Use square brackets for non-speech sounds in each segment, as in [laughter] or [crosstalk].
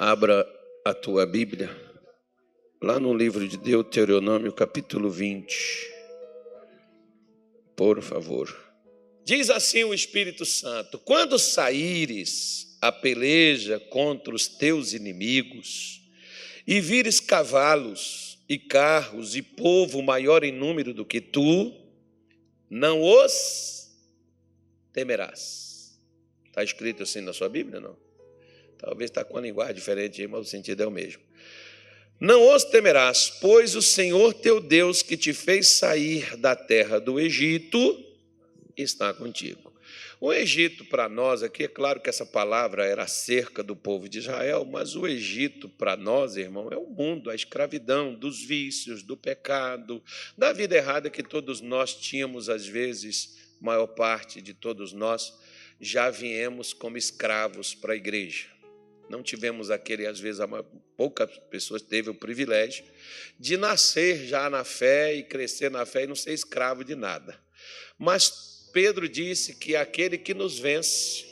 Abra a tua Bíblia, lá no livro de Deuteronômio, capítulo 20. Por favor. Diz assim o Espírito Santo: Quando saíres a peleja contra os teus inimigos, e vires cavalos e carros e povo maior em número do que tu, não os temerás. Está escrito assim na sua Bíblia, não? Talvez está com a linguagem diferente, mas o sentido é o mesmo. Não os temerás, pois o Senhor teu Deus que te fez sair da terra do Egito está contigo. O Egito, para nós aqui, é claro que essa palavra era acerca do povo de Israel, mas o Egito, para nós, irmão, é o mundo, a escravidão, dos vícios, do pecado, da vida errada que todos nós tínhamos, às vezes, maior parte de todos nós, já viemos como escravos para a igreja. Não tivemos aquele, às vezes, poucas pessoas teve o privilégio de nascer já na fé e crescer na fé e não ser escravo de nada. Mas Pedro disse que aquele que nos vence,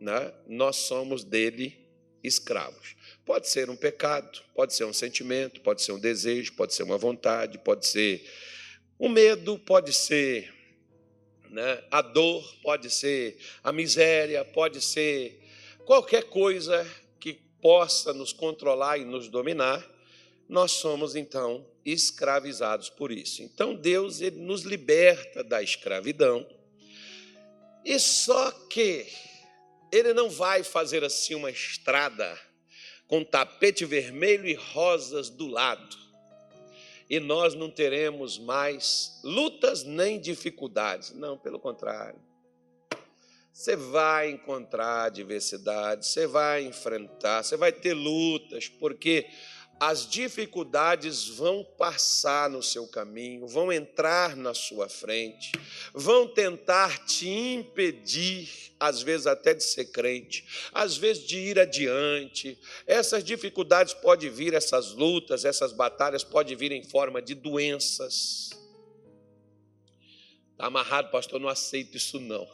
né, nós somos dele escravos. Pode ser um pecado, pode ser um sentimento, pode ser um desejo, pode ser uma vontade, pode ser um medo, pode ser né, a dor, pode ser a miséria, pode ser qualquer coisa possa nos controlar e nos dominar, nós somos então escravizados por isso. Então Deus ele nos liberta da escravidão. E só que ele não vai fazer assim uma estrada com tapete vermelho e rosas do lado. E nós não teremos mais lutas nem dificuldades. Não, pelo contrário. Você vai encontrar adversidade, você vai enfrentar, você vai ter lutas, porque as dificuldades vão passar no seu caminho, vão entrar na sua frente, vão tentar te impedir, às vezes até de ser crente, às vezes de ir adiante. Essas dificuldades podem vir, essas lutas, essas batalhas podem vir em forma de doenças. Está amarrado, pastor, não aceito isso não.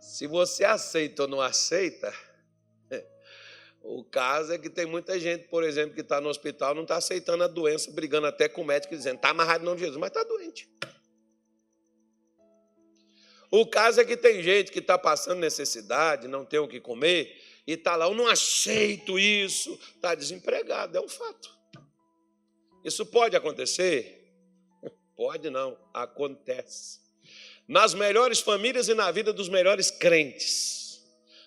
Se você aceita ou não aceita, [laughs] o caso é que tem muita gente, por exemplo, que está no hospital, não está aceitando a doença, brigando até com o médico, dizendo, está amarrado de Jesus, mas está doente. O caso é que tem gente que está passando necessidade, não tem o que comer, e está lá, eu não aceito isso, está desempregado, é um fato. Isso pode acontecer? [laughs] Pode não, acontece nas melhores famílias e na vida dos melhores crentes.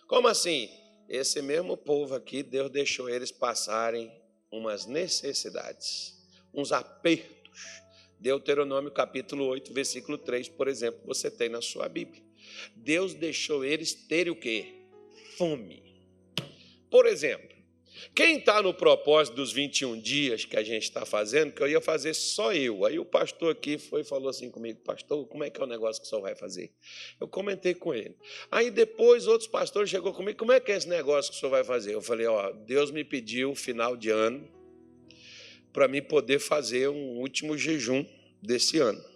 Como assim? Esse mesmo povo aqui, Deus deixou eles passarem umas necessidades, uns apertos. Deuteronômio capítulo 8, versículo 3, por exemplo, você tem na sua Bíblia. Deus deixou eles terem o quê? Fome. Por exemplo, quem está no propósito dos 21 dias que a gente está fazendo, que eu ia fazer só eu. Aí o pastor aqui foi e falou assim comigo, pastor, como é que é o negócio que o senhor vai fazer? Eu comentei com ele. Aí depois outros pastores chegou comigo, como é que é esse negócio que o senhor vai fazer? Eu falei, ó, Deus me pediu final de ano para mim poder fazer um último jejum desse ano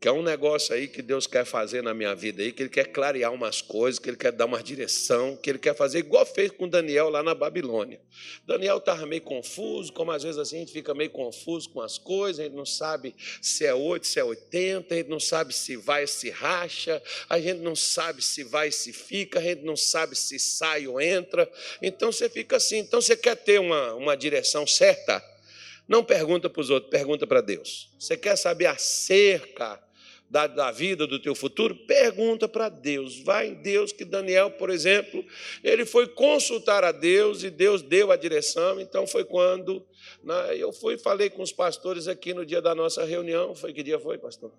que é um negócio aí que Deus quer fazer na minha vida aí, que Ele quer clarear umas coisas, que Ele quer dar uma direção, que Ele quer fazer igual fez com Daniel lá na Babilônia. Daniel estava meio confuso, como às vezes assim a gente fica meio confuso com as coisas, a gente não sabe se é 8, se é 80, a gente não sabe se vai, se racha, a gente não sabe se vai, se fica, a gente não sabe se sai ou entra. Então você fica assim. Então você quer ter uma, uma direção certa? Não pergunta para os outros, pergunta para Deus. Você quer saber acerca da, da vida, do teu futuro, pergunta para Deus. Vai em Deus, que Daniel, por exemplo, ele foi consultar a Deus e Deus deu a direção. Então foi quando né, eu fui falei com os pastores aqui no dia da nossa reunião. Foi que dia foi, pastor?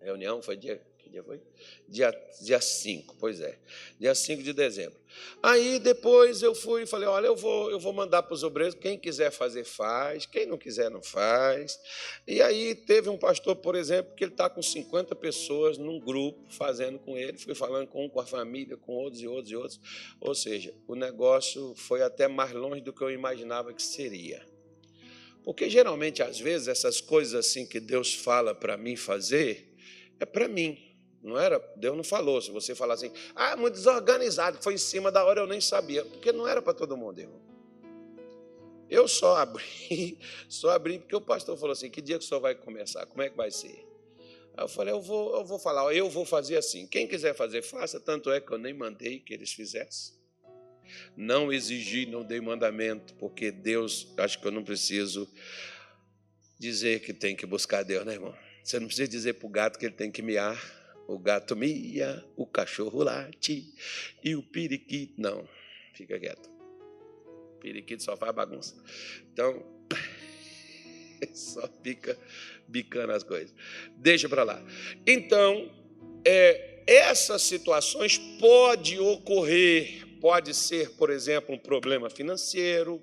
Reunião foi dia dia foi? Dia 5, dia cinco, pois é. Dia 5 de dezembro. Aí depois eu fui e falei: olha, eu vou, eu vou mandar para os obreiros, quem quiser fazer, faz, quem não quiser, não faz. E aí teve um pastor, por exemplo, que ele está com 50 pessoas num grupo fazendo com ele, fui falando com um, com a família, com outros e outros e outros. Ou seja, o negócio foi até mais longe do que eu imaginava que seria. Porque geralmente, às vezes, essas coisas assim que Deus fala para mim fazer, é para mim. Não era, Deus não falou. Se você falar assim, ah, muito desorganizado, foi em cima da hora, eu nem sabia. Porque não era para todo mundo, irmão. Eu só [laughs] abri, só abri porque o pastor falou assim: que dia que o senhor vai começar? Como é que vai ser? Aí eu falei, eu vou, eu vou falar, eu vou fazer assim. Quem quiser fazer, faça. Tanto é que eu nem mandei que eles fizessem. Não exigi, não dei mandamento, porque Deus, acho que eu não preciso dizer que tem que buscar Deus, né, irmão? Você não precisa dizer para o gato que ele tem que miar. O gato mia, o cachorro late e o periquito. Não, fica quieto. O periquito só faz bagunça. Então, [laughs] só fica bicando as coisas. Deixa para lá. Então, é, essas situações pode ocorrer, pode ser, por exemplo, um problema financeiro,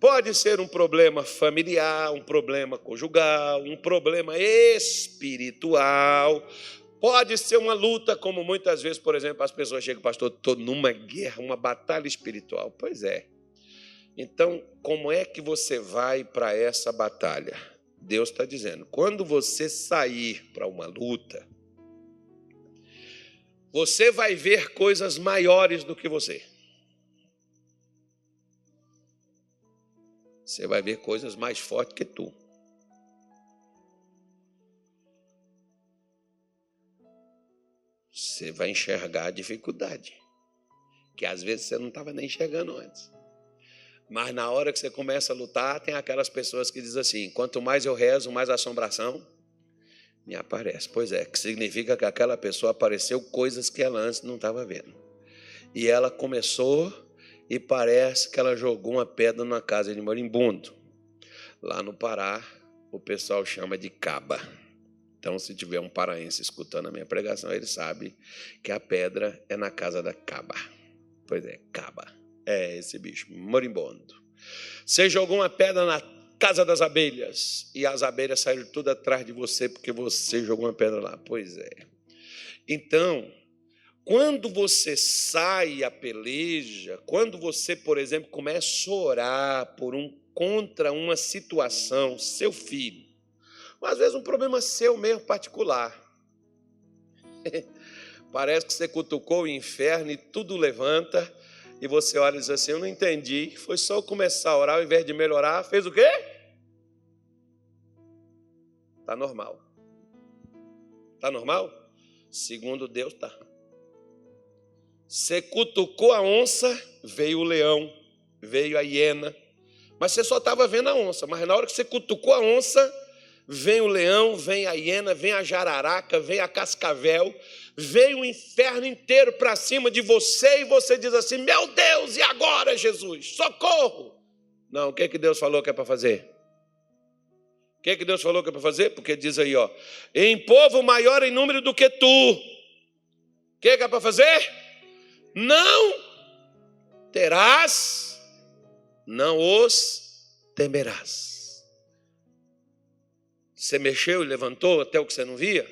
pode ser um problema familiar, um problema conjugal, um problema espiritual, pode ser uma luta, como muitas vezes, por exemplo, as pessoas chegam, pastor, estou numa guerra, uma batalha espiritual. Pois é. Então, como é que você vai para essa batalha? Deus está dizendo: quando você sair para uma luta, você vai ver coisas maiores do que você. Você vai ver coisas mais fortes que tu. Você vai enxergar a dificuldade, que às vezes você não estava nem enxergando antes. Mas na hora que você começa a lutar, tem aquelas pessoas que dizem assim: quanto mais eu rezo, mais assombração me aparece. Pois é, que significa que aquela pessoa apareceu coisas que ela antes não estava vendo. E ela começou e parece que ela jogou uma pedra na casa de moribundo. Lá no Pará, o pessoal chama de caba. Então, se tiver um paraense escutando a minha pregação, ele sabe que a pedra é na casa da caba. Pois é, caba. É esse bicho, moribundo. Você jogou uma pedra na casa das abelhas e as abelhas saíram tudo atrás de você porque você jogou uma pedra lá. Pois é. Então, quando você sai a peleja, quando você, por exemplo, começa a orar por um contra uma situação, seu filho, às vezes um problema seu mesmo particular. [laughs] Parece que você cutucou o inferno e tudo levanta e você olha e diz assim: Eu não entendi. Foi só eu começar a orar, ao invés de melhorar, fez o quê? Está normal. Está normal? Segundo Deus, está. Você cutucou a onça, veio o leão, veio a hiena. Mas você só estava vendo a onça. Mas na hora que você cutucou a onça, vem o leão, vem a hiena, vem a jararaca, vem a cascavel, veio o inferno inteiro para cima de você e você diz assim: Meu Deus, e agora, Jesus? Socorro! Não, o que que Deus falou que é para fazer? O que que Deus falou que é para fazer? Porque diz aí, ó, em povo maior em número do que tu. O que que é para fazer? Não terás, não os temerás. Você mexeu e levantou até o que você não via?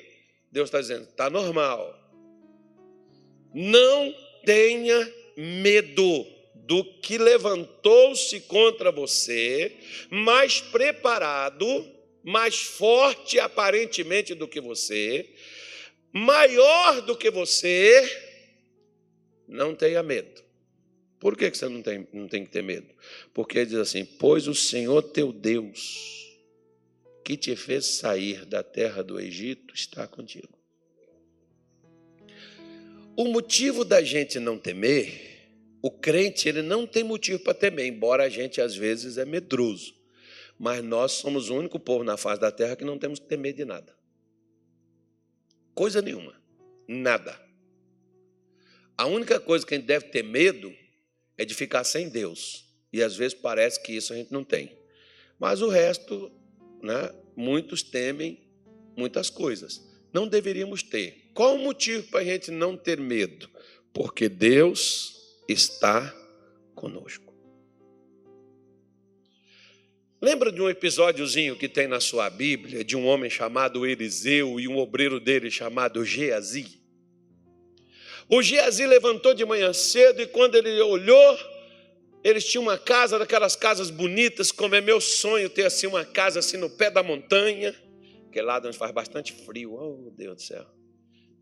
Deus está dizendo, está normal. Não tenha medo do que levantou-se contra você, mais preparado, mais forte aparentemente do que você, maior do que você, não tenha medo. Por que você não tem, não tem que ter medo? Porque ele diz assim: Pois o Senhor teu Deus, que te fez sair da terra do Egito, está contigo. O motivo da gente não temer, o crente ele não tem motivo para temer, embora a gente às vezes é medroso. Mas nós somos o único povo na face da terra que não temos que temer de nada. Coisa nenhuma. Nada. A única coisa que a gente deve ter medo é de ficar sem Deus. E às vezes parece que isso a gente não tem. Mas o resto, né, muitos temem muitas coisas. Não deveríamos ter. Qual o motivo para a gente não ter medo? Porque Deus está conosco. Lembra de um episódiozinho que tem na sua Bíblia de um homem chamado Eliseu e um obreiro dele chamado Geazi? O Geazi levantou de manhã cedo e quando ele olhou, eles tinham uma casa, daquelas casas bonitas, como é meu sonho ter assim uma casa assim no pé da montanha, que lá onde faz bastante frio. Oh, Deus do céu.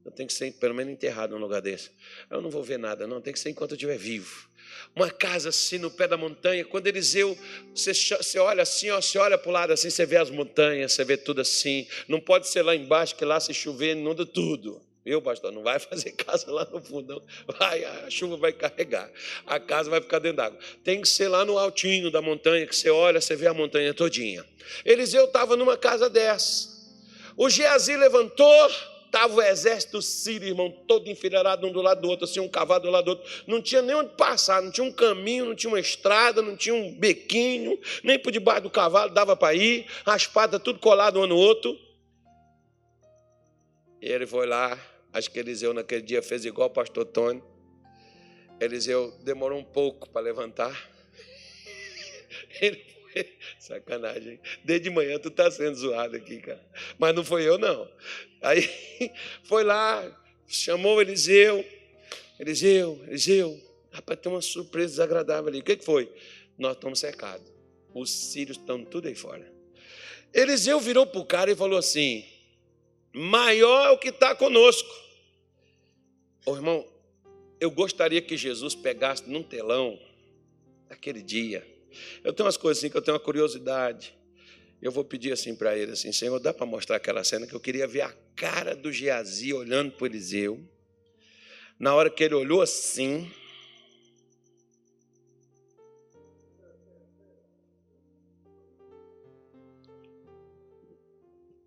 Eu tenho que ser pelo menos enterrado num lugar desse. Eu não vou ver nada, não. Tem que ser enquanto eu estiver vivo. Uma casa assim no pé da montanha. Quando Eliseu, você, você olha assim, ó, você olha para o lado assim, você vê as montanhas, você vê tudo assim. Não pode ser lá embaixo, que lá se chover, inunda tudo. Viu, pastor? Não vai [laughs] fazer casa lá no fundo, não. Vai, a chuva vai carregar. A casa vai ficar dentro d'água. Tem que ser lá no altinho da montanha, que você olha, você vê a montanha todinha. Eliseu estava numa casa dessa. O Geazi levantou, estava o exército sírio, irmão, todo enfileirado um do lado do outro, assim, um cavalo do lado do outro. Não tinha nem onde passar, não tinha um caminho, não tinha uma estrada, não tinha um bequinho, nem por debaixo do cavalo dava para ir, as patas tudo colado um no outro. E ele foi lá, acho que Eliseu naquele dia fez igual o pastor Tony. Eliseu demorou um pouco para levantar. [laughs] Ele Sacanagem. Desde manhã tu está sendo zoado aqui, cara. Mas não foi eu, não. Aí [laughs] foi lá, chamou Eliseu. Eliseu, Eliseu, rapaz, tem uma surpresa desagradável ali. O que, que foi? Nós estamos secados. Os sírios estão tudo aí fora. Eliseu virou para o cara e falou assim: maior é o que está conosco. Ô irmão, eu gostaria que Jesus pegasse num telão aquele dia eu tenho umas coisas assim que eu tenho uma curiosidade. Eu vou pedir assim para ele, assim, Senhor, dá para mostrar aquela cena que eu queria ver a cara do Geazi olhando para Eliseu. Na hora que ele olhou assim,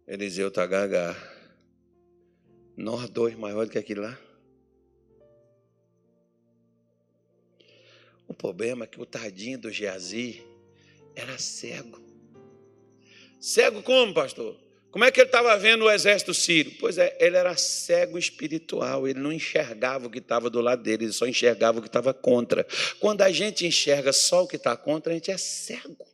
Eliseu está gaga. Nós dois maior do que aquele lá. O problema é que o tadinho do Geazi era cego. Cego como, pastor? Como é que ele estava vendo o exército sírio? Pois é, ele era cego espiritual, ele não enxergava o que estava do lado dele, ele só enxergava o que estava contra. Quando a gente enxerga só o que está contra, a gente é cego.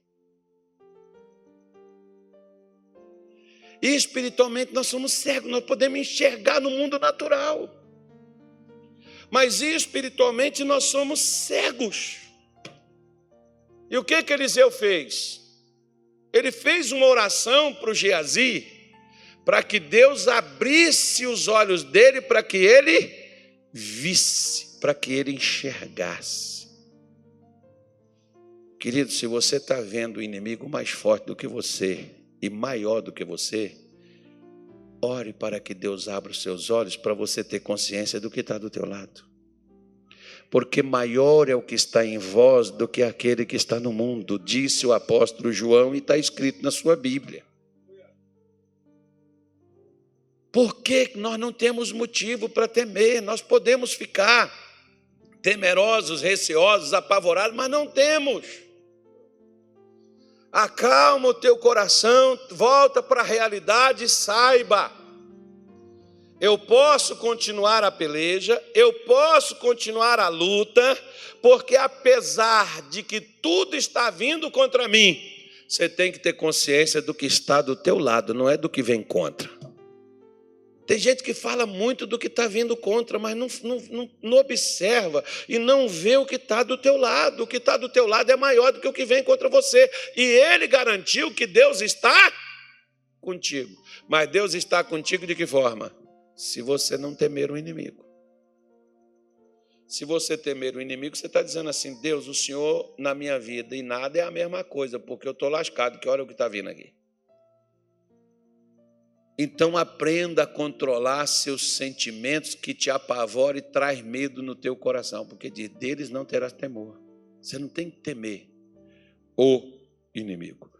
E espiritualmente nós somos cegos, nós podemos enxergar no mundo natural mas espiritualmente nós somos cegos. E o que que Eliseu fez? Ele fez uma oração para o Geazi, para que Deus abrisse os olhos dele, para que ele visse, para que ele enxergasse. Querido, se você está vendo o inimigo mais forte do que você e maior do que você, Ore para que Deus abra os seus olhos para você ter consciência do que está do teu lado. Porque maior é o que está em vós do que aquele que está no mundo, disse o apóstolo João e está escrito na sua Bíblia. Por que nós não temos motivo para temer? Nós podemos ficar temerosos, receosos, apavorados, mas não temos. Acalma o teu coração, volta para a realidade e saiba. Eu posso continuar a peleja, eu posso continuar a luta, porque apesar de que tudo está vindo contra mim, você tem que ter consciência do que está do teu lado, não é do que vem contra. Tem gente que fala muito do que está vindo contra, mas não, não, não, observa e não vê o que está do teu lado. O que está do teu lado é maior do que o que vem contra você. E ele garantiu que Deus está contigo. Mas Deus está contigo de que forma? Se você não temer o inimigo. Se você temer o inimigo, você está dizendo assim: Deus, o Senhor na minha vida e nada é a mesma coisa, porque eu estou lascado. Que é o que está vindo aqui? Então aprenda a controlar seus sentimentos que te apavoram e traz medo no teu coração, porque de deles não terás temor. Você não tem que temer o inimigo.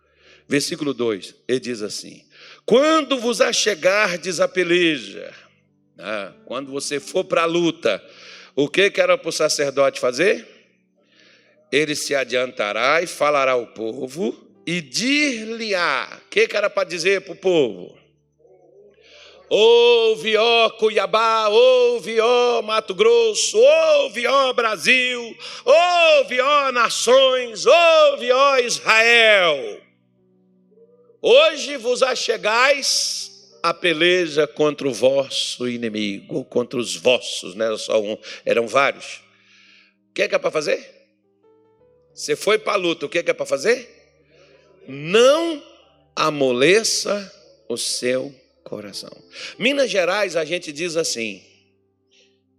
Versículo 2, ele diz assim: Quando vos achegardes a peleja, né, quando você for para a luta, o que, que era para o sacerdote fazer? Ele se adiantará e falará ao povo e dir-lhe-á. O que, que era para dizer para o povo? Ouve, ó Cuiabá, ouve, ó Mato Grosso, ouve, ó Brasil, ouve, ó nações, ouve, ó Israel. Hoje vos achegais a peleja contra o vosso inimigo, contra os vossos, não era só um, eram vários. O que é, que é para fazer? Você foi para a luta, o que é, que é para fazer? Não amoleça o seu coração. Minas Gerais, a gente diz assim.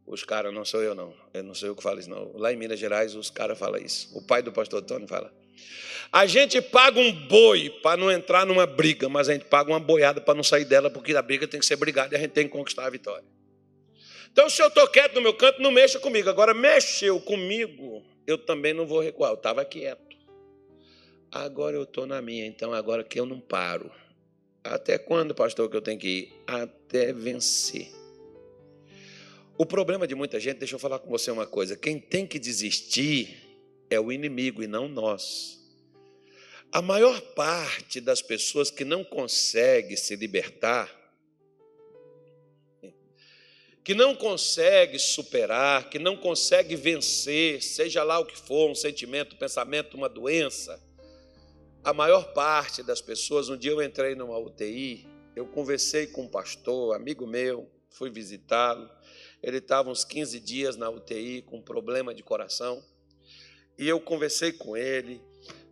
Os caras, não sou eu não. Eu não sou eu que falo isso, não. Lá em Minas Gerais, os caras falam isso. O pai do pastor Tony fala. A gente paga um boi para não entrar numa briga, mas a gente paga uma boiada para não sair dela, porque a briga tem que ser brigada e a gente tem que conquistar a vitória. Então, se eu estou quieto no meu canto, não mexa comigo. Agora, mexeu comigo, eu também não vou recuar. Eu estava quieto. Agora eu estou na minha, então agora que eu não paro. Até quando, pastor, que eu tenho que ir? Até vencer. O problema de muita gente, deixa eu falar com você uma coisa: quem tem que desistir é o inimigo e não nós. A maior parte das pessoas que não consegue se libertar, que não consegue superar, que não consegue vencer, seja lá o que for, um sentimento, um pensamento, uma doença, a maior parte das pessoas, um dia eu entrei numa UTI, eu conversei com um pastor, amigo meu, fui visitá-lo. Ele estava uns 15 dias na UTI com problema de coração. E eu conversei com ele,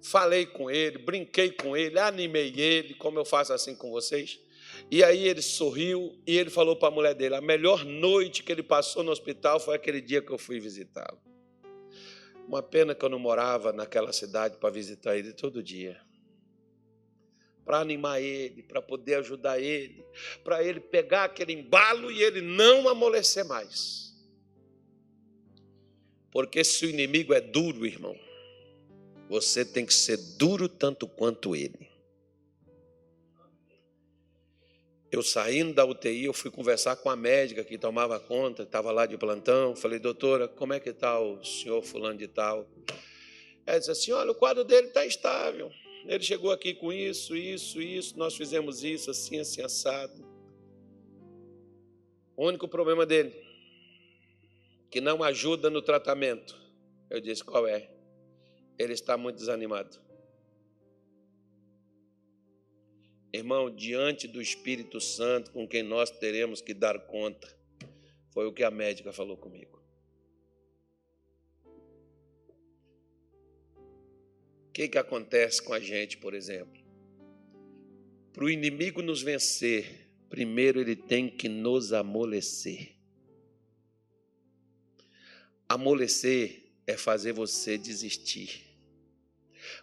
falei com ele, brinquei com ele, animei ele, como eu faço assim com vocês. E aí ele sorriu e ele falou para a mulher dele: a melhor noite que ele passou no hospital foi aquele dia que eu fui visitá-lo. Uma pena que eu não morava naquela cidade para visitar ele todo dia. Para animar ele, para poder ajudar ele, para ele pegar aquele embalo e ele não amolecer mais. Porque se o inimigo é duro, irmão, você tem que ser duro tanto quanto ele. Eu saindo da UTI, eu fui conversar com a médica que tomava conta, estava lá de plantão. Falei, doutora, como é que está o senhor fulano de tal? Ela disse assim, olha, o quadro dele está estável. Ele chegou aqui com isso, isso, isso, nós fizemos isso, assim, assim, assado. O único problema dele, que não ajuda no tratamento. Eu disse, qual é? Ele está muito desanimado. Irmão, diante do Espírito Santo, com quem nós teremos que dar conta, foi o que a médica falou comigo. O que, que acontece com a gente, por exemplo? Para o inimigo nos vencer, primeiro ele tem que nos amolecer. Amolecer é fazer você desistir.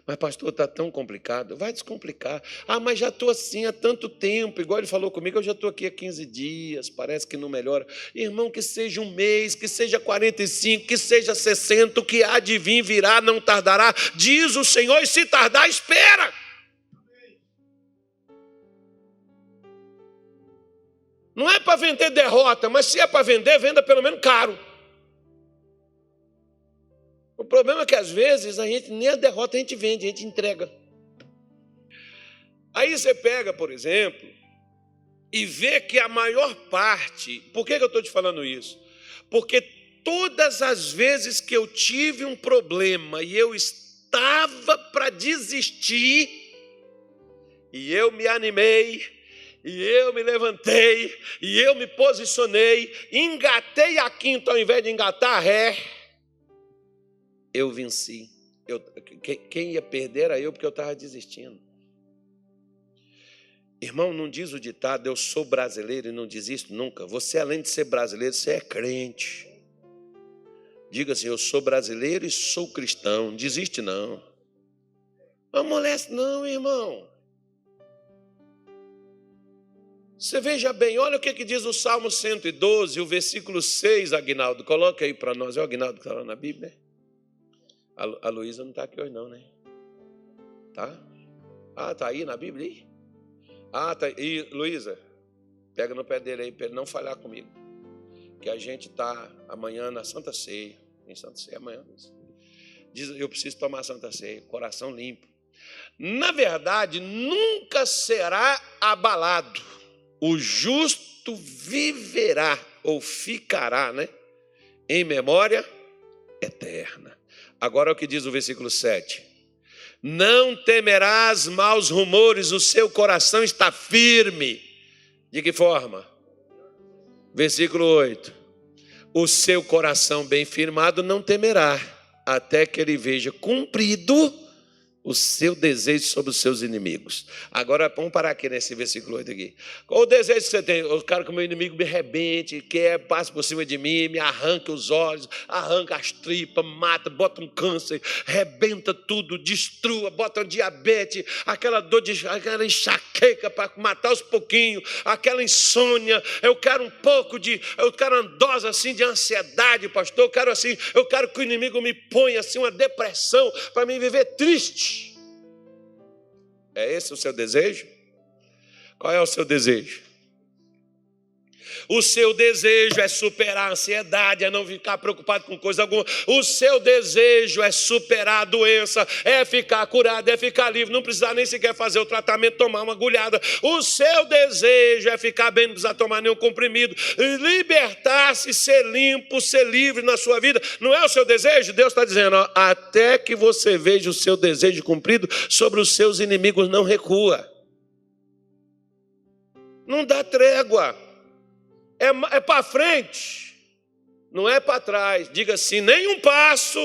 Mas, pastor, está tão complicado. Vai descomplicar. Ah, mas já estou assim há tanto tempo. Igual ele falou comigo, eu já estou aqui há 15 dias. Parece que não melhora. Irmão, que seja um mês, que seja 45, que seja 60, o que há de vir virá, não tardará. Diz o Senhor, e se tardar, espera. Não é para vender derrota, mas se é para vender, venda pelo menos caro. O problema é que às vezes a gente nem a derrota a gente vende, a gente entrega. Aí você pega, por exemplo, e vê que a maior parte, por que, eu estou te falando isso? Porque todas as vezes que eu tive um problema e eu estava para desistir, e eu me animei, e eu me levantei, e eu me posicionei, engatei a quinta ao invés de engatar a ré, eu venci. Eu, quem ia perder era eu, porque eu estava desistindo. Irmão, não diz o ditado, eu sou brasileiro e não desisto nunca. Você, além de ser brasileiro, você é crente. Diga assim: eu sou brasileiro e sou cristão. Desiste, não. Não amolece, não, irmão. Você veja bem, olha o que, que diz o Salmo 112, o versículo 6, Agnaldo. Coloca aí para nós. É o Agnaldo que está lá na Bíblia. A, Luísa não está aqui hoje, não, né? Tá? Ah, está aí na Bíblia? Aí? Ah, tá. E Luísa, pega no pé dele aí para ele não falhar comigo. Que a gente está amanhã na Santa Ceia. Em Santa Ceia amanhã. Diz, eu preciso tomar Santa Ceia, coração limpo. Na verdade, nunca será abalado. O justo viverá ou ficará, né? Em memória eterna. Agora é o que diz o versículo 7. Não temerás maus rumores, o seu coração está firme. De que forma? Versículo 8. O seu coração bem firmado não temerá, até que ele veja cumprido o seu desejo sobre os seus inimigos. Agora, vamos parar aqui nesse versículo 8 aqui. Qual o desejo que você tem? Eu quero que o meu inimigo me rebente, quer, passe por cima de mim, me arranque os olhos, arranca as tripas, mata, bota um câncer, rebenta tudo, destrua, bota um diabetes, aquela dor de aquela enxaqueca para matar os pouquinhos, aquela insônia. Eu quero um pouco de, eu quero dose assim de ansiedade, pastor. Eu quero assim, eu quero que o inimigo me ponha assim uma depressão para me viver triste. É esse o seu desejo? Qual é o seu desejo? O seu desejo é superar a ansiedade, é não ficar preocupado com coisa alguma. O seu desejo é superar a doença, é ficar curado, é ficar livre, não precisar nem sequer fazer o tratamento, tomar uma agulhada. O seu desejo é ficar bem, não precisar tomar nenhum comprimido, libertar-se, ser limpo, ser livre na sua vida. Não é o seu desejo? Deus está dizendo, ó, até que você veja o seu desejo cumprido, sobre os seus inimigos não recua. Não dá trégua é, é para frente, não é para trás. Diga assim: nem um passo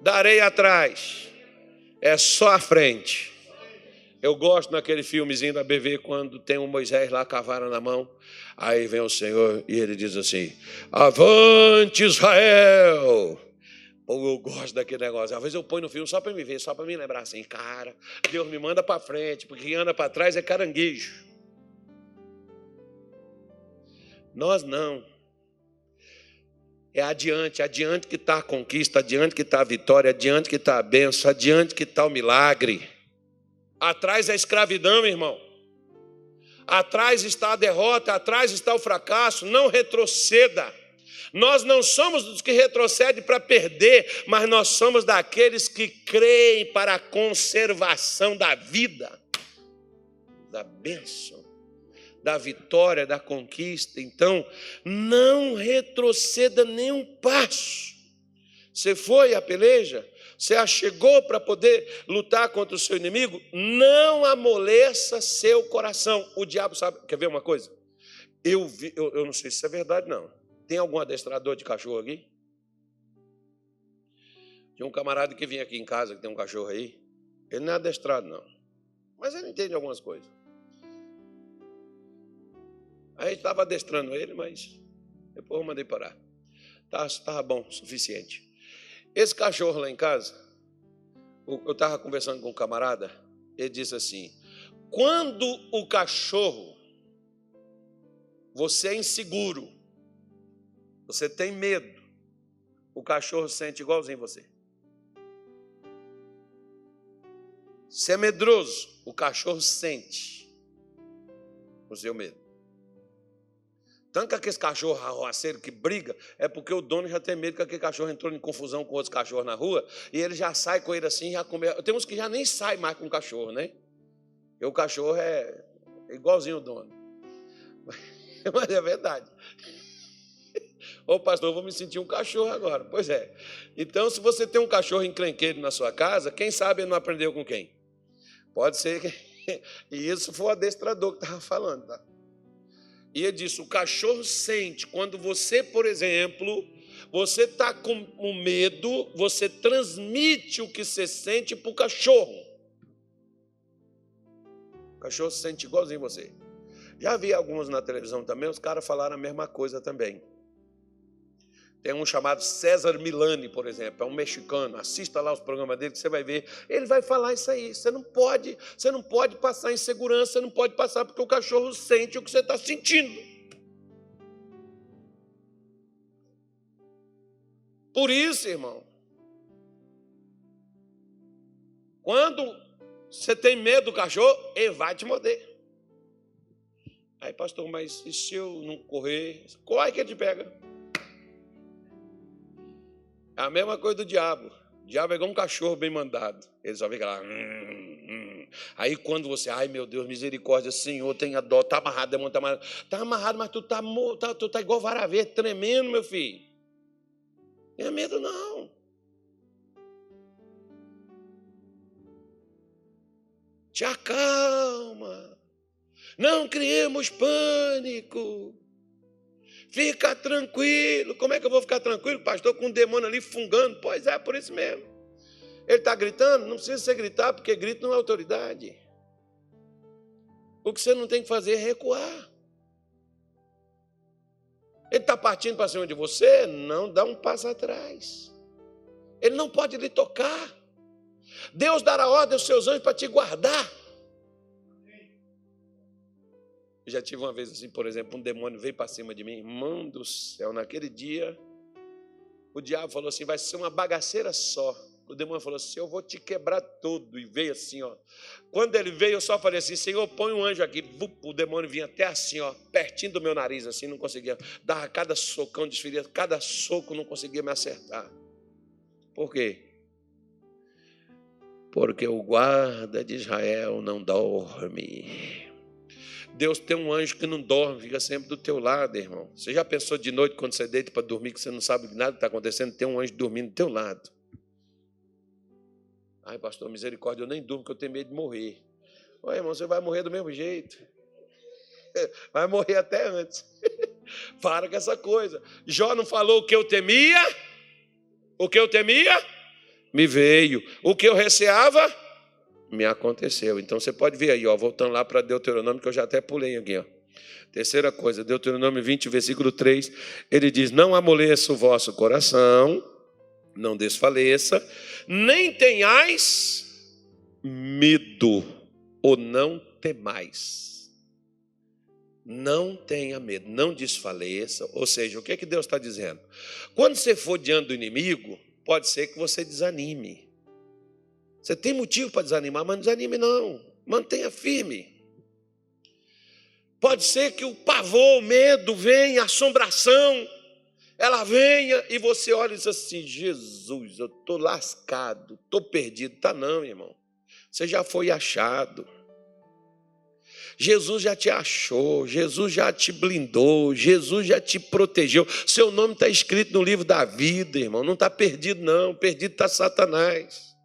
darei atrás, é só a frente. Eu gosto naquele filmezinho da BV quando tem um Moisés lá cavara na mão. Aí vem o Senhor e ele diz assim: Avante Israel! Ou eu gosto daquele negócio. Às vezes eu ponho no filme só para me ver, só para me lembrar assim, cara, Deus me manda para frente, porque quem anda para trás é caranguejo. Nós não. É adiante, adiante que está a conquista, adiante que está a vitória, adiante que está a benção, adiante que está o milagre. Atrás é a escravidão, irmão. Atrás está a derrota, atrás está o fracasso. Não retroceda. Nós não somos dos que retrocedem para perder, mas nós somos daqueles que creem para a conservação da vida, da bênção da vitória, da conquista. Então, não retroceda nem um passo. Você foi à peleja, você chegou para poder lutar contra o seu inimigo, não amoleça seu coração. O diabo sabe, quer ver uma coisa? Eu, vi, eu, eu não sei se é verdade, não. Tem algum adestrador de cachorro aqui? Tinha um camarada que vinha aqui em casa, que tem um cachorro aí. Ele não é adestrado, não. Mas ele entende algumas coisas. Aí estava adestrando ele, mas depois eu mandei parar. Estava bom, suficiente. Esse cachorro lá em casa, eu estava conversando com um camarada, ele disse assim: quando o cachorro, você é inseguro, você tem medo, o cachorro sente igualzinho você. Você é medroso, o cachorro sente o seu medo. Tanto que aquele cachorro arroaceiro que briga, é porque o dono já tem medo que aquele cachorro entrou em confusão com outros cachorros na rua e ele já sai com ele assim, já come. Tem uns que já nem sai mais com o cachorro, né? E o cachorro é igualzinho o dono. [laughs] Mas é verdade. [laughs] Ô pastor, eu vou me sentir um cachorro agora. Pois é. Então, se você tem um cachorro encrenqueiro na sua casa, quem sabe ele não aprendeu com quem? Pode ser que. E [laughs] isso foi o adestrador que estava falando, tá? E ele disse: o cachorro sente quando você, por exemplo, você está com o medo, você transmite o que você sente para o cachorro. O cachorro sente igualzinho você. Já vi alguns na televisão também, os caras falaram a mesma coisa também. Tem um chamado César Milani, por exemplo, é um mexicano. Assista lá os programas dele que você vai ver. Ele vai falar isso aí. Você não pode, você não pode passar insegurança, você não pode passar porque o cachorro sente o que você está sentindo. Por isso, irmão, quando você tem medo do cachorro, ele vai te morder. Aí, pastor, mas e se eu não correr? Corre que ele te pega. É a mesma coisa do diabo. O diabo é igual um cachorro bem mandado. Ele só fica lá. Hum, hum. Aí quando você, ai meu Deus, misericórdia, Senhor, tenha dó, tá amarrado, demônio tá amarrado. Tá amarrado, mas tu tá, tá, tu tá igual vara verde, tremendo, meu filho. Tenha medo não. Te acalma. Não criemos pânico. Fica tranquilo. Como é que eu vou ficar tranquilo, pastor, com um demônio ali fungando? Pois é, por isso mesmo. Ele está gritando? Não precisa você gritar, porque grito não é autoridade. O que você não tem que fazer é recuar. Ele está partindo para cima de você? Não dá um passo atrás. Ele não pode lhe tocar. Deus dará ordem aos seus anjos para te guardar. Eu já tive uma vez assim, por exemplo, um demônio veio para cima de mim, irmão do céu, naquele dia, o diabo falou assim: vai ser uma bagaceira só. O demônio falou assim: Eu vou te quebrar todo. E veio assim, ó. Quando ele veio, eu só falei assim: Senhor, põe um anjo aqui. O demônio vinha até assim, ó, pertinho do meu nariz, assim, não conseguia. Dava cada socão, desferia, cada soco, não conseguia me acertar. Por quê? Porque o guarda de Israel não dorme. Deus tem um anjo que não dorme, fica sempre do teu lado, irmão. Você já pensou de noite, quando você deita para dormir, que você não sabe nada que está acontecendo, tem um anjo dormindo do teu lado. Ai, pastor, misericórdia, eu nem durmo, porque eu tenho medo de morrer. Oi, irmão, você vai morrer do mesmo jeito. [laughs] Vai morrer até antes. [laughs] Para com essa coisa. Jó não falou o que eu temia? O que eu temia? Me veio. O que eu receava? Me aconteceu. Então você pode ver aí, ó, voltando lá para Deuteronômio, que eu já até pulei aqui, ó. Terceira coisa, Deuteronômio 20, versículo 3, ele diz: Não amoleça o vosso coração, não desfaleça, nem tenhais medo, ou não temais. Não tenha medo, não desfaleça. Ou seja, o que é que Deus está dizendo? Quando você for diante do inimigo, pode ser que você desanime. Você tem motivo para desanimar, mas não desanime não. Mantenha firme. Pode ser que o pavor, o medo venha, a assombração, ela venha e você olha e diz assim: Jesus, eu estou lascado, estou perdido. Tá não, irmão. Você já foi achado. Jesus já te achou, Jesus já te blindou, Jesus já te protegeu. Seu nome está escrito no livro da vida, irmão. Não está perdido, não. Perdido está Satanás.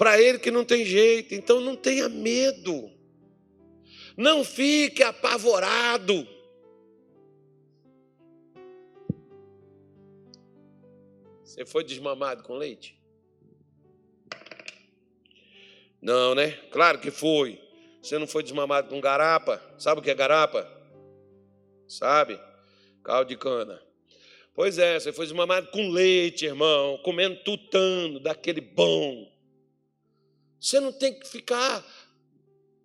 Para ele que não tem jeito. Então não tenha medo. Não fique apavorado. Você foi desmamado com leite? Não, né? Claro que foi. Você não foi desmamado com garapa? Sabe o que é garapa? Sabe? Caldo de cana. Pois é, você foi desmamado com leite, irmão, comendo tutano, daquele bom. Você não tem que ficar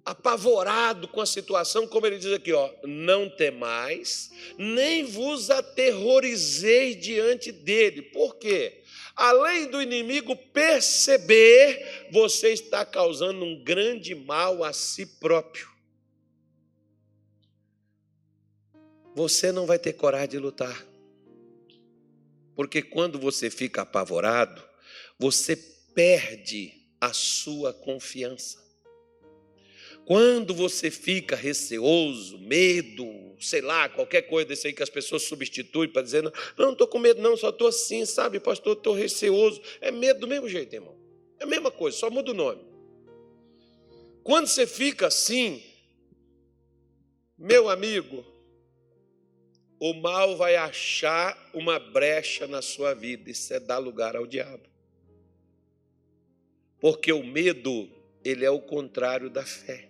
apavorado com a situação, como ele diz aqui, ó, não temais, nem vos aterrorizeis diante dele. Por quê? Além do inimigo perceber, você está causando um grande mal a si próprio. Você não vai ter coragem de lutar. Porque quando você fica apavorado, você perde a sua confiança. Quando você fica receoso, medo, sei lá, qualquer coisa desse aí que as pessoas substituem para dizer, não, não estou com medo, não, só estou assim, sabe, pastor, estou receoso. É medo do mesmo jeito, irmão. É a mesma coisa, só muda o nome. Quando você fica assim, meu amigo, o mal vai achar uma brecha na sua vida, isso é dar lugar ao diabo. Porque o medo, ele é o contrário da fé.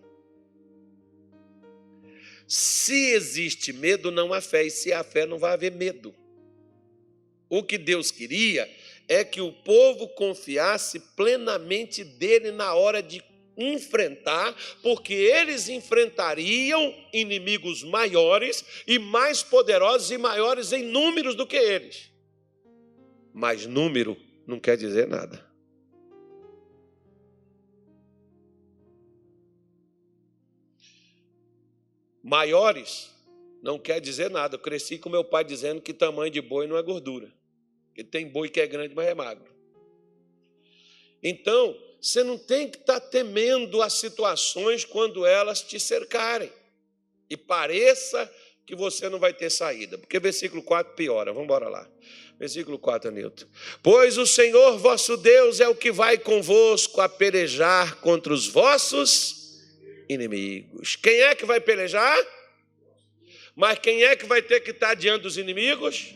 Se existe medo, não há fé, e se há fé, não vai haver medo. O que Deus queria é que o povo confiasse plenamente dele na hora de enfrentar, porque eles enfrentariam inimigos maiores e mais poderosos e maiores em números do que eles. Mas número não quer dizer nada. Maiores não quer dizer nada. Eu cresci com meu pai dizendo que tamanho de boi não é gordura. Que tem boi que é grande, mas é magro. Então, você não tem que estar tá temendo as situações quando elas te cercarem. E pareça que você não vai ter saída. Porque versículo 4 piora. Vamos embora lá. Versículo 4, Nilton. Pois o Senhor vosso Deus é o que vai convosco a pelejar contra os vossos inimigos. Quem é que vai pelejar? Mas quem é que vai ter que estar diante dos inimigos?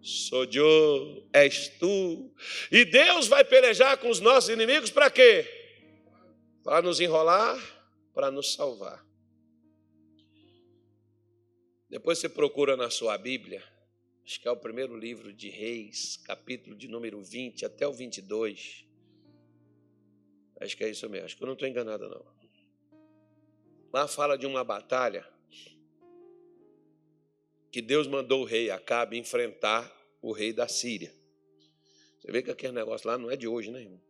Sou eu, és tu. E Deus vai pelejar com os nossos inimigos para quê? Para nos enrolar, para nos salvar. Depois você procura na sua Bíblia, acho que é o primeiro livro de Reis, capítulo de número 20 até o 22. Acho que é isso mesmo, acho que eu não estou enganado, não. Lá fala de uma batalha que Deus mandou o rei Acabe enfrentar o rei da Síria. Você vê que aquele negócio lá não é de hoje, né, irmão?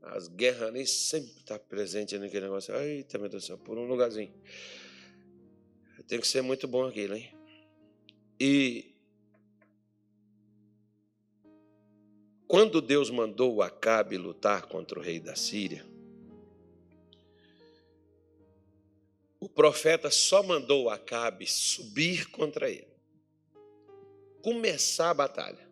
As guerras nem sempre estão tá presentes naquele negócio. Eita, meu Deus do céu, por um lugarzinho. Tem que ser muito bom aquilo, hein? E quando Deus mandou Acabe lutar contra o rei da Síria, o profeta só mandou Acabe subir contra ele, começar a batalha.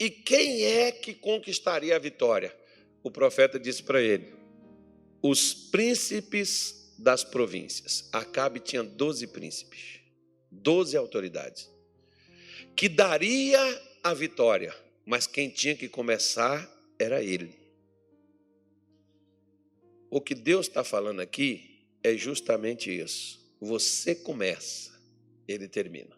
E quem é que conquistaria a vitória? O profeta disse para ele: os príncipes das províncias. Acabe tinha doze príncipes, doze autoridades, que daria a vitória, mas quem tinha que começar era ele. O que Deus está falando aqui é justamente isso. Você começa, ele termina.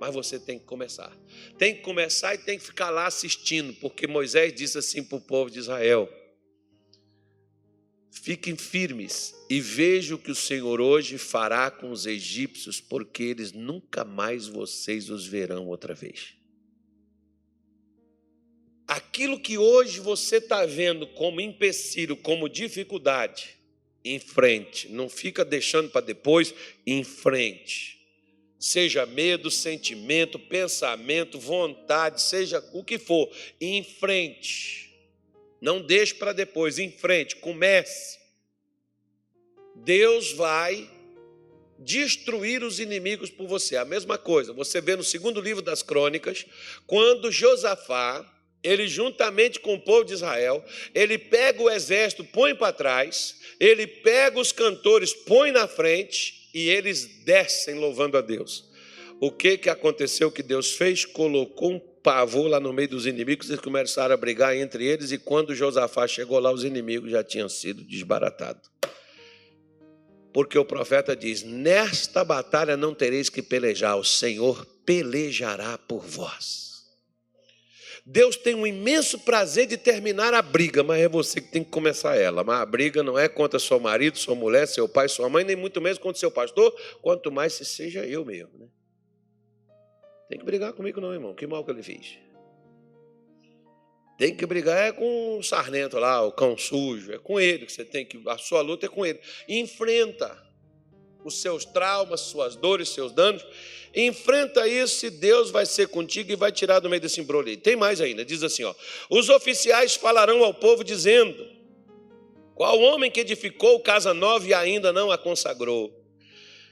Mas você tem que começar. Tem que começar e tem que ficar lá assistindo, porque Moisés disse assim para o povo de Israel: Fiquem firmes e vejam o que o Senhor hoje fará com os egípcios, porque eles nunca mais vocês os verão outra vez aquilo que hoje você está vendo como empecilho, como dificuldade, em frente. Não fica deixando para depois, em frente. Seja medo, sentimento, pensamento, vontade, seja o que for, em frente. Não deixe para depois, em frente, comece. Deus vai destruir os inimigos por você. A mesma coisa, você vê no segundo livro das crônicas, quando Josafá ele juntamente com o povo de Israel, ele pega o exército, põe para trás, ele pega os cantores, põe na frente e eles descem louvando a Deus. O que que aconteceu que Deus fez? Colocou um pavor lá no meio dos inimigos, eles começaram a brigar entre eles e quando Josafá chegou lá, os inimigos já tinham sido desbaratados. Porque o profeta diz: Nesta batalha não tereis que pelejar, o Senhor pelejará por vós. Deus tem um imenso prazer de terminar a briga, mas é você que tem que começar ela. Mas a briga não é contra seu marido, sua mulher, seu pai, sua mãe, nem muito menos contra seu pastor, quanto mais se seja eu mesmo. Né? Tem que brigar comigo, não, irmão. Que mal que ele fez. Tem que brigar é com o sarnento lá, o cão sujo. É com ele que você tem que. A sua luta é com ele. enfrenta os seus traumas, suas dores, seus danos. Enfrenta isso e Deus vai ser contigo e vai tirar do meio desse embrulho. Tem mais ainda, diz assim: ó, os oficiais falarão ao povo dizendo: Qual homem que edificou casa nova e ainda não a consagrou?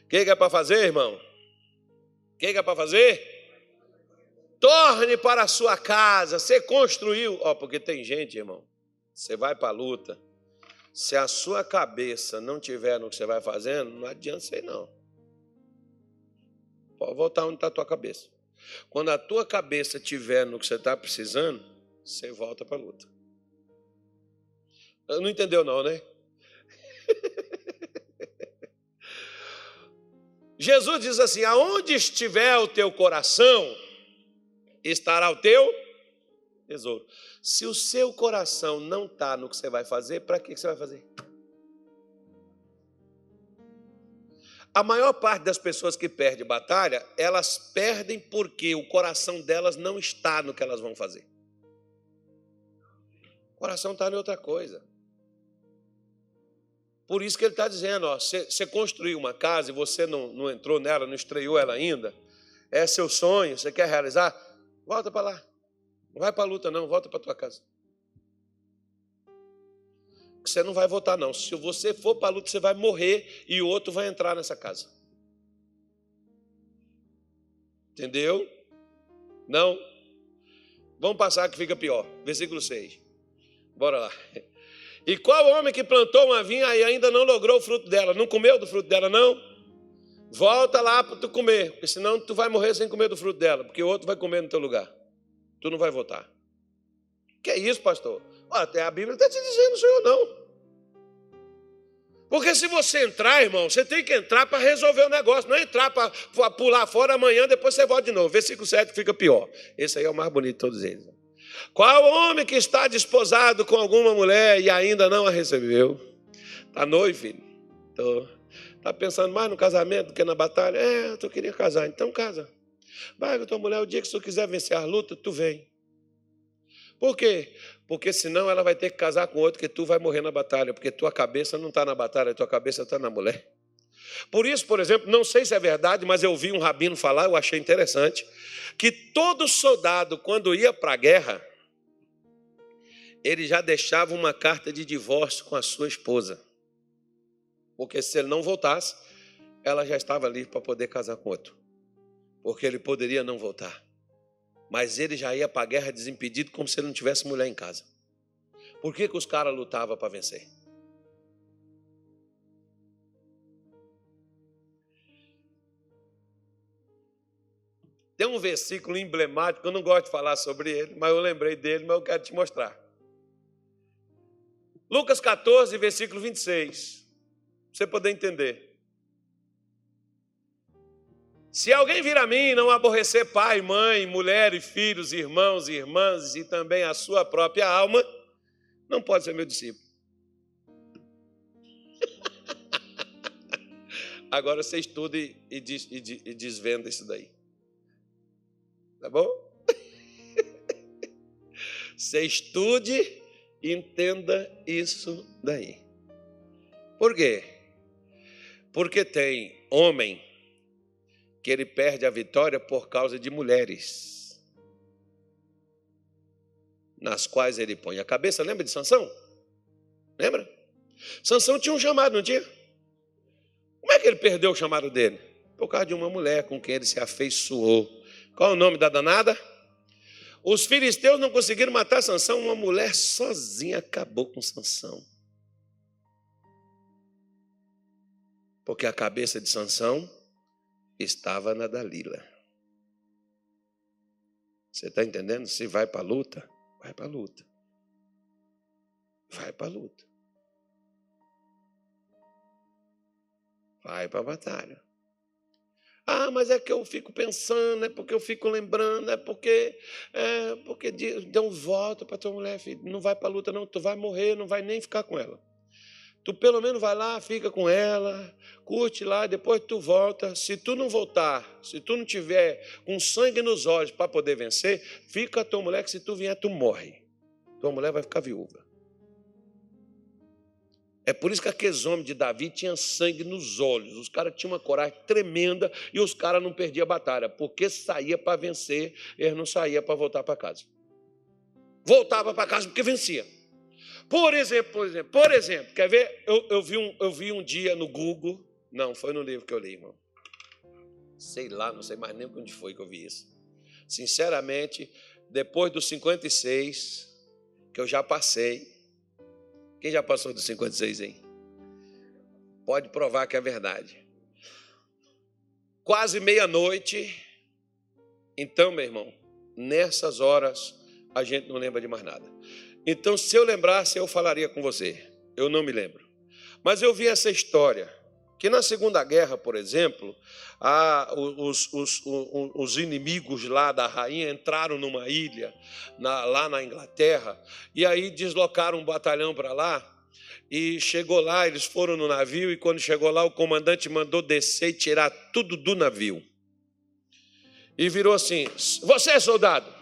O que, que é para fazer, irmão? O que, que é para fazer? Torne para a sua casa, você construiu, ó, porque tem gente, irmão, você vai para a luta, se a sua cabeça não tiver no que você vai fazendo, não adianta você não. Pode voltar onde está a tua cabeça. Quando a tua cabeça tiver no que você está precisando, você volta para a luta. Não entendeu não, né? [laughs] Jesus diz assim: aonde estiver o teu coração, estará o teu tesouro. Se o seu coração não está no que você vai fazer, para que você vai fazer? A maior parte das pessoas que perdem batalha, elas perdem porque o coração delas não está no que elas vão fazer. O coração está em outra coisa. Por isso que ele está dizendo: ó, você, construiu uma casa e você não, não entrou nela, não estreou ela ainda, é seu sonho, você quer realizar, volta para lá. Não vai para a luta, não, volta para tua casa. Você não vai votar, não. Se você for para a luta, você vai morrer e o outro vai entrar nessa casa. Entendeu? Não? Vamos passar que fica pior. Versículo 6. Bora lá. E qual homem que plantou uma vinha e ainda não logrou o fruto dela? Não comeu do fruto dela, não? Volta lá para tu comer, porque senão tu vai morrer sem comer do fruto dela, porque o outro vai comer no teu lugar. Tu não vai voltar. Que é isso, pastor? Até a Bíblia está te dizendo, eu não. Porque se você entrar, irmão, você tem que entrar para resolver o negócio, não é entrar para pular fora amanhã, depois você volta de novo. Versículo 7 fica pior. Esse aí é o mais bonito de todos eles. Qual homem que está desposado com alguma mulher e ainda não a recebeu? Está noivo, filho? Está pensando mais no casamento do que na batalha? É, eu queria casar, então casa. Vai tua mulher, o dia que tu quiser vencer a luta, tu vem. Por quê? Porque senão ela vai ter que casar com outro que tu vai morrer na batalha, porque tua cabeça não está na batalha, tua cabeça está na mulher. Por isso, por exemplo, não sei se é verdade, mas eu vi um rabino falar, eu achei interessante, que todo soldado, quando ia para a guerra, ele já deixava uma carta de divórcio com a sua esposa. Porque se ele não voltasse, ela já estava ali para poder casar com outro. Porque ele poderia não voltar. Mas ele já ia para a guerra desimpedido, como se ele não tivesse mulher em casa. Por que, que os caras lutavam para vencer? Tem um versículo emblemático, eu não gosto de falar sobre ele, mas eu lembrei dele, mas eu quero te mostrar. Lucas 14, versículo 26. Pra você poder entender. Se alguém vir a mim e não aborrecer pai, mãe, mulher e filhos, irmãos e irmãs e também a sua própria alma, não pode ser meu discípulo. [laughs] Agora você estuda e, e, desvenda isso daí. Tá bom? [laughs] Você estude e entenda isso daí. Por quê? Porque tem homem que ele perde a vitória por causa de mulheres, nas quais ele põe a cabeça. Lembra de Sansão? Lembra? Sansão tinha um chamado, não tinha? Como é que ele perdeu o chamado dele? Por causa de uma mulher com quem ele se afeiçoou. Qual é o nome da danada? Os filisteus não conseguiram matar Sansão, uma mulher sozinha acabou com Sansão. Porque a cabeça de Sansão estava na Dalila. Você está entendendo? Se vai para a luta, vai para a luta. Vai para a luta. Vai para a batalha. Ah, mas é que eu fico pensando, é porque eu fico lembrando, é porque é porque deu um voto para tua mulher, filho, não vai para a luta não, tu vai morrer, não vai nem ficar com ela. Tu pelo menos vai lá, fica com ela, curte lá, depois tu volta. Se tu não voltar, se tu não tiver com sangue nos olhos para poder vencer, fica tua mulher que se tu vier tu morre. Tua mulher vai ficar viúva. É por isso que aqueles homens de Davi tinham sangue nos olhos. Os caras tinham uma coragem tremenda e os caras não perdiam a batalha, porque saía para vencer, eles não saíam para voltar para casa. Voltava para casa porque vencia. Por exemplo, por exemplo, por exemplo, quer ver? Eu, eu, vi um, eu vi um dia no Google, não, foi no livro que eu li, irmão. Sei lá, não sei mais nem onde foi que eu vi isso. Sinceramente, depois dos 56, que eu já passei, quem já passou dos 56, hein? Pode provar que é verdade. Quase meia-noite. Então, meu irmão, nessas horas a gente não lembra de mais nada. Então, se eu lembrasse, eu falaria com você. Eu não me lembro. Mas eu vi essa história. Que na Segunda Guerra, por exemplo, a, os, os, os, os, inimigos lá da rainha entraram numa ilha, na, lá na Inglaterra, e aí deslocaram um batalhão para lá. E chegou lá, eles foram no navio, e quando chegou lá, o comandante mandou descer e tirar tudo do navio. E virou assim: Você é soldado?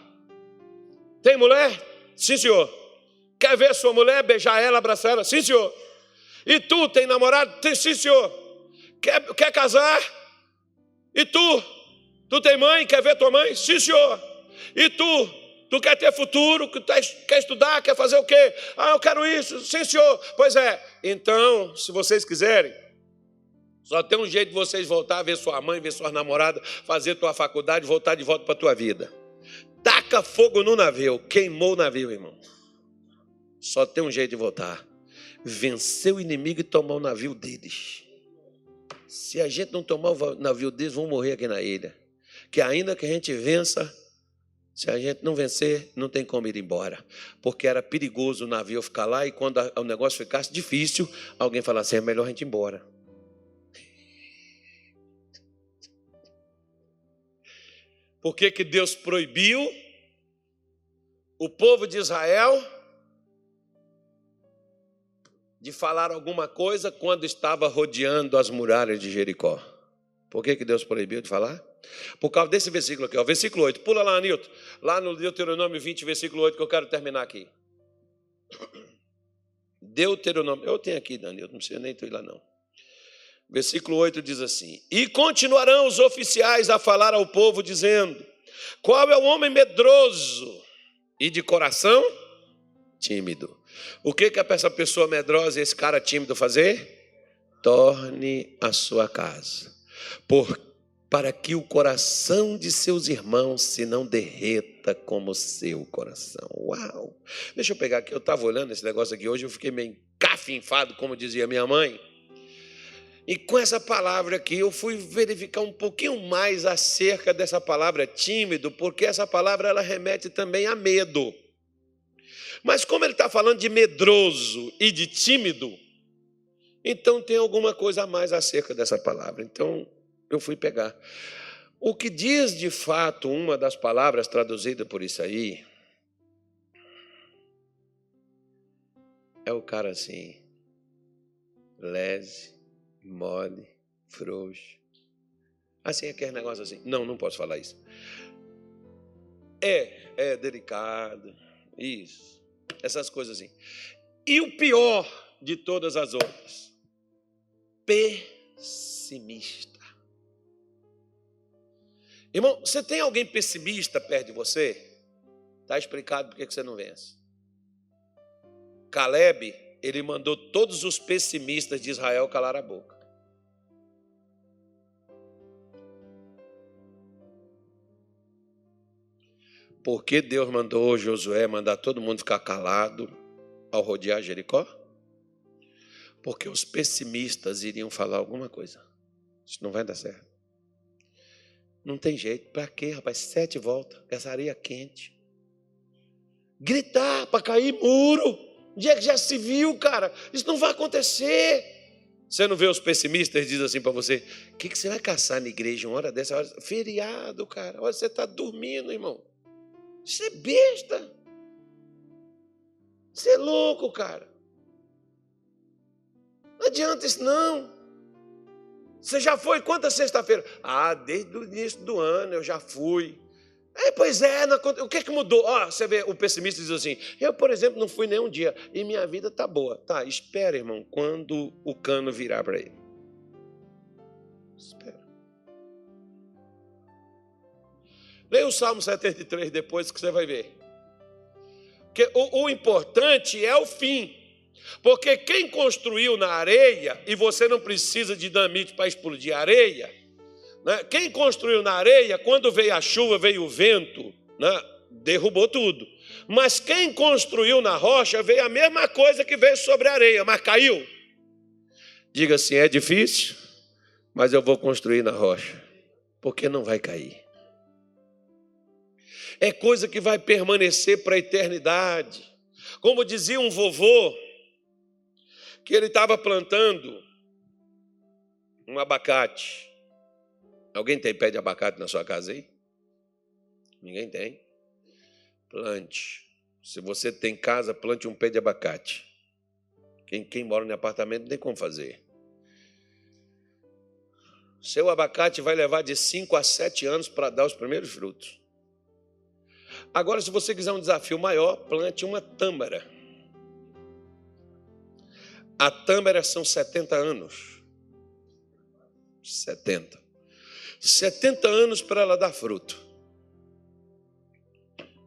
Tem mulher? Sim, senhor. Quer ver sua mulher, beijar ela, abraçar ela? Sim, senhor. E tu tem namorado? Sim, senhor. Quer, quer casar? E tu? Tu tem mãe? Quer ver tua mãe? Sim, senhor. E tu? Tu quer ter futuro? Quer estudar? Quer fazer o quê? Ah, eu quero isso. Sim, senhor. Pois é. Então, se vocês quiserem, só tem um jeito de vocês voltar a ver sua mãe, ver sua namorada, fazer tua faculdade, voltar de volta para tua vida. Taca fogo no navio. Queimou o navio, irmão. Só tem um jeito de voltar. Vencer o inimigo e tomar o navio deles. se a gente não tomar o navio deles, vão morrer aqui na ilha. Que ainda que a gente vença, se a gente não vencer, não tem como ir embora. Porque era perigoso o navio ficar lá e quando o negócio ficasse difícil, alguém falasse: é melhor a gente ir embora. Por que, que Deus proibiu o povo de Israel de falar alguma coisa quando estava rodeando as muralhas de Jericó? Por que, que Deus proibiu de falar? Por causa desse versículo aqui, ó, versículo 8. Pula lá, Nilton. Lá no Deuteronômio 20, versículo 8, que eu quero terminar aqui. [clears throat] Deuteronômio. Eu tenho aqui, Danilo, não precisa nem ir lá, não. Versículo 8 diz assim: E continuarão os oficiais a falar ao povo, dizendo: Qual é o homem medroso e de coração tímido? O que que essa pessoa medrosa e esse cara tímido fazer? Torne a sua casa, por, para que o coração de seus irmãos se não derreta como o seu coração. Uau! Deixa eu pegar aqui, eu estava olhando esse negócio aqui hoje, eu fiquei meio cafinfado, como dizia minha mãe. E com essa palavra aqui, eu fui verificar um pouquinho mais acerca dessa palavra tímido, porque essa palavra ela remete também a medo. Mas como ele está falando de medroso e de tímido, então tem alguma coisa a mais acerca dessa palavra. Então eu fui pegar. O que diz de fato uma das palavras traduzida por isso aí é o cara assim, lese mole, frouxo. Assim, aquele negócio assim. Não, não posso falar isso. É, é delicado. Isso. Essas coisas assim. E o pior de todas as outras, pessimista. Irmão, você tem alguém pessimista perto de você? Está explicado por que você não vence. Caleb, ele mandou todos os pessimistas de Israel calar a boca. Por que Deus mandou Josué mandar todo mundo ficar calado ao rodear Jericó? Porque os pessimistas iriam falar alguma coisa. Isso não vai dar certo. Não tem jeito. Para quê, rapaz? Sete voltas, essa areia quente. Gritar para cair muro. Onde é que já se viu, cara? Isso não vai acontecer. Você não vê os pessimistas dizem assim para você: o que, que você vai caçar na igreja uma hora dessa? Hora? Feriado, cara. Olha, você está dormindo, irmão. Isso é besta. Isso é louco, cara. Não adianta isso, não. Você já foi quantas sexta-feira? Ah, desde o início do ano eu já fui. É, pois é, o que, é que mudou? Ó, você vê, o pessimista diz assim: eu, por exemplo, não fui nenhum dia e minha vida está boa. Tá, espera, irmão, quando o cano virar para ele. Espera. Leia o Salmo 73 depois que você vai ver. Porque o, o importante é o fim. Porque quem construiu na areia, e você não precisa de dinamite para explodir areia, né? quem construiu na areia, quando veio a chuva, veio o vento, né? derrubou tudo. Mas quem construiu na rocha, veio a mesma coisa que veio sobre a areia, mas caiu. Diga assim: é difícil, mas eu vou construir na rocha, porque não vai cair é coisa que vai permanecer para a eternidade. Como dizia um vovô, que ele estava plantando um abacate. Alguém tem pé de abacate na sua casa aí? Ninguém tem? Plante. Se você tem casa, plante um pé de abacate. Quem, quem mora em apartamento não tem como fazer. Seu abacate vai levar de 5 a 7 anos para dar os primeiros frutos. Agora, se você quiser um desafio maior, plante uma tâmara. A tâmara são 70 anos. 70. 70 anos para ela dar fruto.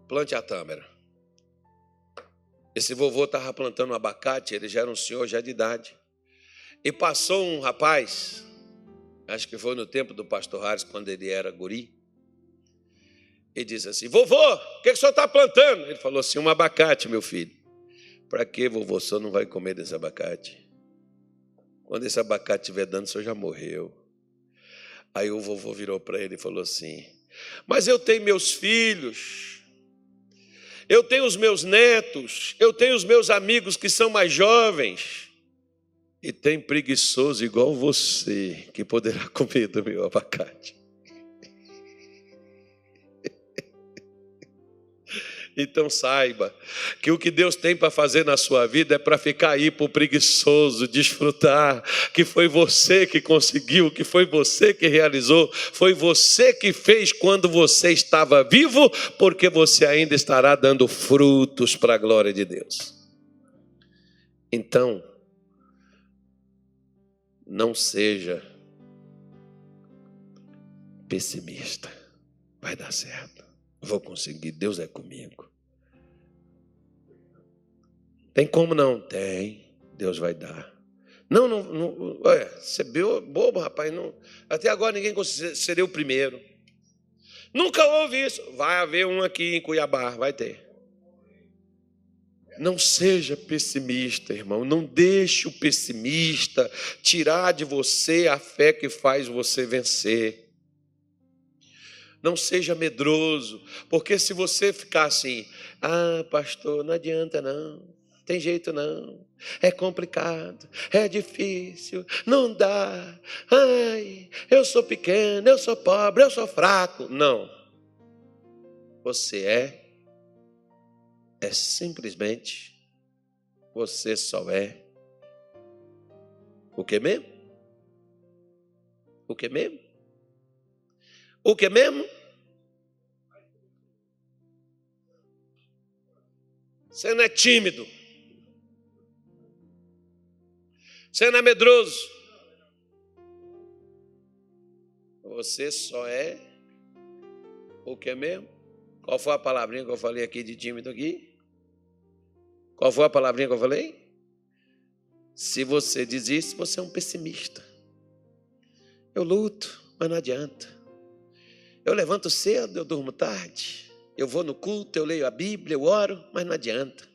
Plante a tâmara. Esse vovô estava plantando um abacate, ele já era um senhor já de idade. E passou um rapaz, acho que foi no tempo do pastor Harris, quando ele era guri, e diz assim: Vovô, o que, que o senhor está plantando? Ele falou assim: Um abacate, meu filho. Para que, vovô? O senhor não vai comer desse abacate? Quando esse abacate estiver dando, o senhor já morreu. Aí o vovô virou para ele e falou assim: Mas eu tenho meus filhos, eu tenho os meus netos, eu tenho os meus amigos que são mais jovens, e tem preguiçoso igual você que poderá [laughs] comer do meu abacate. Então saiba que o que Deus tem para fazer na sua vida é para ficar aí para o preguiçoso desfrutar, que foi você que conseguiu, que foi você que realizou, foi você que fez quando você estava vivo, porque você ainda estará dando frutos para a glória de Deus. Então, não seja pessimista, vai dar certo. Vou conseguir, Deus é comigo. Tem como não? Tem, Deus vai dar. Não, não, não você é bobo, rapaz. Não, até agora ninguém seria o primeiro. Nunca houve isso. Vai haver um aqui em Cuiabá, vai ter. Não seja pessimista, irmão. Não deixe o pessimista tirar de você a fé que faz você vencer. Não seja medroso, porque se você ficar assim, ah, pastor, não adianta não, tem jeito não, é complicado, é difícil, não dá, ai, eu sou pequeno, eu sou pobre, eu sou fraco. Não. Você é, é simplesmente, você só é. O que mesmo? O que mesmo? O que mesmo? Você não é tímido. Você não é medroso. Você só é o que mesmo? Qual foi a palavrinha que eu falei aqui de tímido aqui? Qual foi a palavrinha que eu falei? Se você diz isso, você é um pessimista. Eu luto, mas não adianta. Eu levanto cedo, eu durmo tarde. Eu vou no culto, eu leio a Bíblia, eu oro, mas não adianta.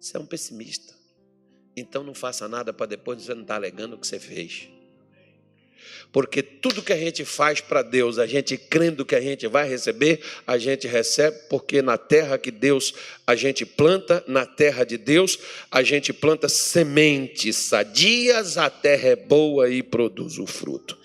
Você é um pessimista. Então não faça nada para depois você não estar tá alegando o que você fez. Porque tudo que a gente faz para Deus, a gente crendo que a gente vai receber, a gente recebe, porque na terra que Deus a gente planta, na terra de Deus, a gente planta sementes sadias, a terra é boa e produz o fruto.